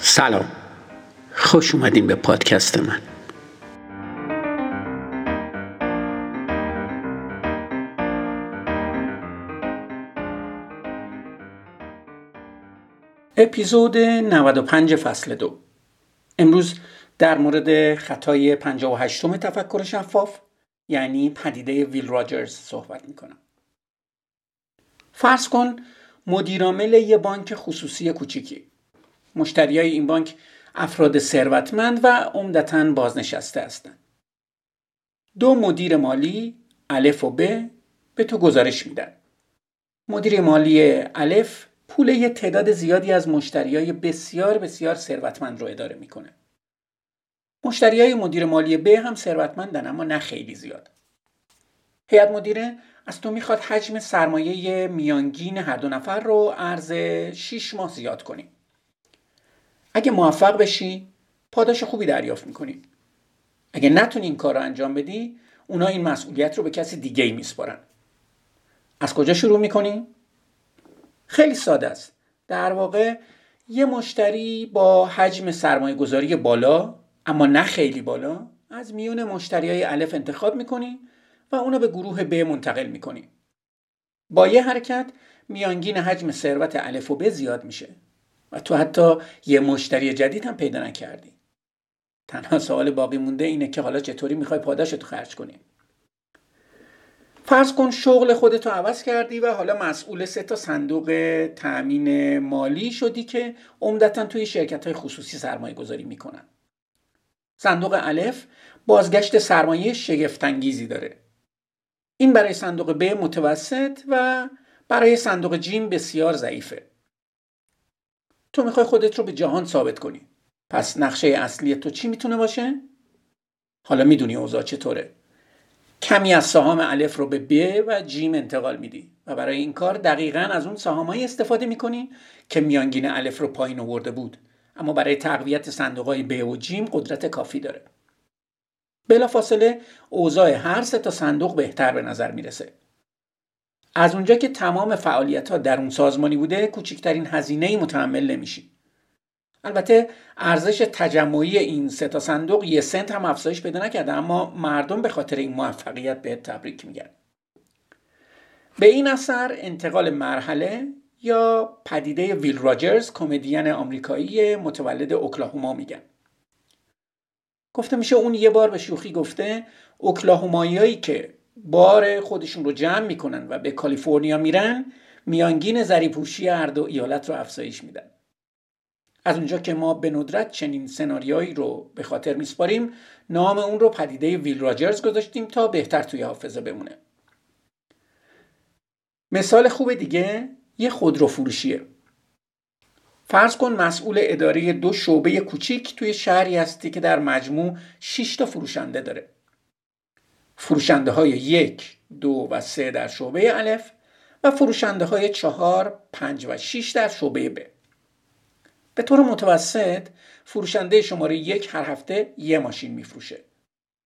سلام. خوش اومدین به پادکست من. اپیزود 95 فصل دو. امروز در مورد خطای 58 تفکر شفاف یعنی پدیده ویل راجرز صحبت می‌کنم. فرض کن مدیرعامل یه بانک خصوصی کوچیکی. مشتریای این بانک افراد ثروتمند و عمدتا بازنشسته هستند. دو مدیر مالی الف و ب به تو گزارش میدن. مدیر مالی الف پول یه تعداد زیادی از مشتریای بسیار بسیار ثروتمند رو اداره می‌کنه. مشتریای مدیر مالی ب هم ثروتمندن اما نه خیلی زیاد. هیئت مدیره از تو می‌خواد حجم سرمایه میانگین هر دو نفر رو عرض 6 ماه زیاد کنی اگه موفق بشی پاداش خوبی دریافت می‌کنی. اگه نتونی این کار رو انجام بدی اونا این مسئولیت رو به کسی دیگه ای میسپارن. از کجا شروع می‌کنی؟ خیلی ساده است. در واقع یه مشتری با حجم سرمایه گذاری بالا اما نه خیلی بالا از میون مشتری های الف انتخاب می‌کنی و اونو به گروه ب منتقل می‌کنی. با یه حرکت میانگین حجم ثروت الف و ب زیاد میشه. و تو حتی یه مشتری جدید هم پیدا نکردی. تنها سوال باقی مونده اینه که حالا چطوری می‌خوای پاداشتو خرج کنی؟ فرض کن شغل خودتو عوض کردی و حالا مسئول سه تا صندوق تأمین مالی شدی که عمدتا توی شرکت های خصوصی سرمایه گذاری می‌کنن. صندوق الف بازگشت سرمایه شگفتانگیزی داره. این برای صندوق ب متوسط و برای صندوق جیم بسیار ضعیفه. تو می‌خوای خودت رو به جهان ثابت کنی. پس نقشه اصلی تو چی می‌تونه باشه؟ حالا می‌دونی اوضاع چطوره. کمی از سهام الف رو به ب و جیم انتقال میدی و برای این کار دقیقا از اون سهامایی استفاده می‌کنی که میانگین الف رو پایین آورده بود. اما برای تقویت صندوقهای ب و جیم قدرت کافی داره. بلافاصله اوضاع هر سه تا صندوق بهتر به نظر می‌رسه. از اونجا که تمام فعالیت ها در اون سازمانی بوده کوچکترین هزینه متحمل نمیشی البته ارزش تجمعی این سه تا صندوق یه سنت هم افزایش پیدا نکرده اما مردم به خاطر این موفقیت به تبریک میگن به این اثر انتقال مرحله یا پدیده ویل راجرز کمدین آمریکایی متولد اوکلاهوما میگن. گفته میشه اون یه بار به شوخی گفته اوکلاهوماییایی که بار خودشون رو جمع می‌کنن و به کالیفرنیا میرن میانگین زریپوشی هر دو ایالت رو افزایش میدن. از اونجا که ما به ندرت چنین سناریویی رو به خاطر میسپاریم نام اون رو پدیده ویل راجرز گذاشتیم تا بهتر توی حافظه بمونه. مثال خوب دیگه یه خودرو فروشیه فرض کن مسئول اداره دو شعبه کوچیک توی شهری هستی که در مجموع 6 تا فروشنده داره. فروشنده های یک، دو و سه در شعبه الف و فروشنده های چهار، پنج و شیش در شعبه ب. به طور متوسط فروشنده شماره یک هر هفته یه ماشین میفروشه.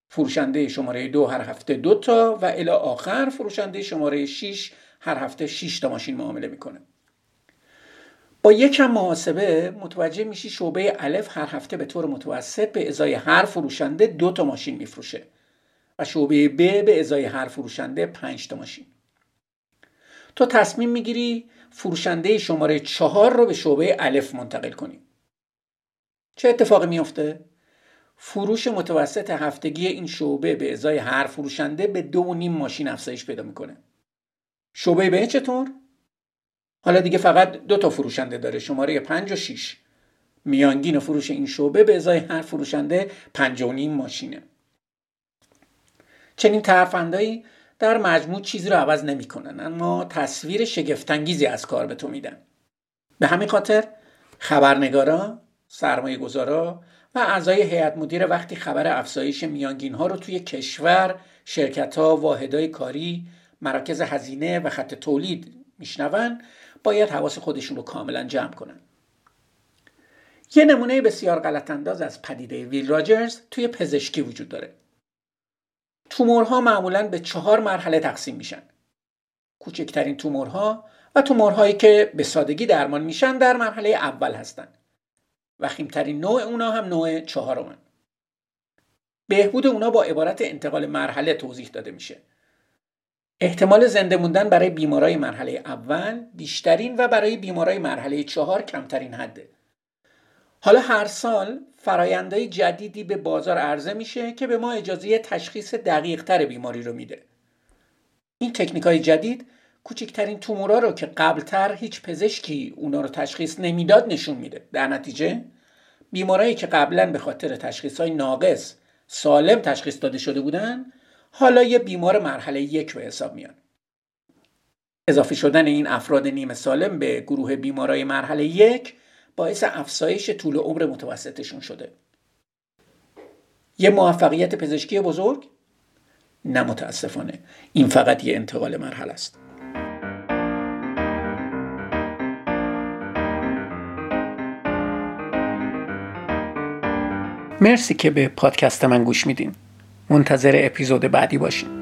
فروشنده شماره دو هر هفته دو تا و الی آخر فروشنده شماره 6 هر هفته 6 تا ماشین معامله می‌کنه. با یکم محاسبه متوجه میشی شعبه الف هر هفته به طور متوسط به ازای هر فروشنده دو تا ماشین میفروشه شعبه ب به ازای هر فروشنده 5 تا ماشین. تو تصمیم می‌گیری فروشنده شماره چهار رو به شعبه الف منتقل کنی. چه اتفاقی میافته؟ فروش متوسط هفتگی این شعبه به ازای هر فروشنده به دو و نیم ماشین افزایش پیدا می‌کنه. شعبه به چطور؟ حالا دیگه فقط دو تا فروشنده داره شماره پنج و شیش. میانگین فروش این شعبه به ازای هر فروشنده پنج و نیم ماشینه. چنین ترفندهایی در مجموع چیزی رو عوض نمی‌کنن اما تصویر شگفتانگیزی از کار به تو میدن. به همین خاطر خبرنگارا سرمایه گذارا و اعضای هیئت مدیره وقتی خبر افزایش میانگین ها رو توی کشور شرکت ها واحدهای کاری مراکز هزینه و خط تولید میشنون باید حواس خودشون رو کاملا جمع کنن. یه نمونه بسیار غلط انداز از پدیده ویل راجرز توی پزشکی وجود داره. تومورها معمولا به چهار مرحله تقسیم میشن. کوچکترین تومورها و تومورهایی که به سادگی درمان میشن در مرحله اول هستند وخیمترین نوع اونا هم نوع چهارمه بهبود اونا با عبارت انتقال مرحله توضیح داده میشه. احتمال زنده موندن برای بیمارای مرحله اول بیشترین و برای بیمارای مرحله چهار کمترین حده. حالا هر سال فرایندهای جدیدی به بازار عرضه میشه که به ما اجازه تشخیص دقیق تر بیماری رو میده. این تکنیک های جدید کوچکترین تومورا رو که قبلتر هیچ پزشکی اونا رو تشخیص نمی‌داد نشون میده. در نتیجه بیمارایی که قبلا به خاطر تشخیص های ناقص سالم تشخیص داده شده بودن حالا یه بیمار مرحله یک به حساب میان. اضافه شدن این افراد نیمه سالم به گروه بیمارای مرحله یک باعث افزایش طول عمر متوسطشون شده. یه موفقیت پزشکی بزرگ؟ نه متاسفانه. این فقط یه انتقال مرحله است. مرسی که به پادکست من گوش میدین. منتظر اپیزود بعدی باشین.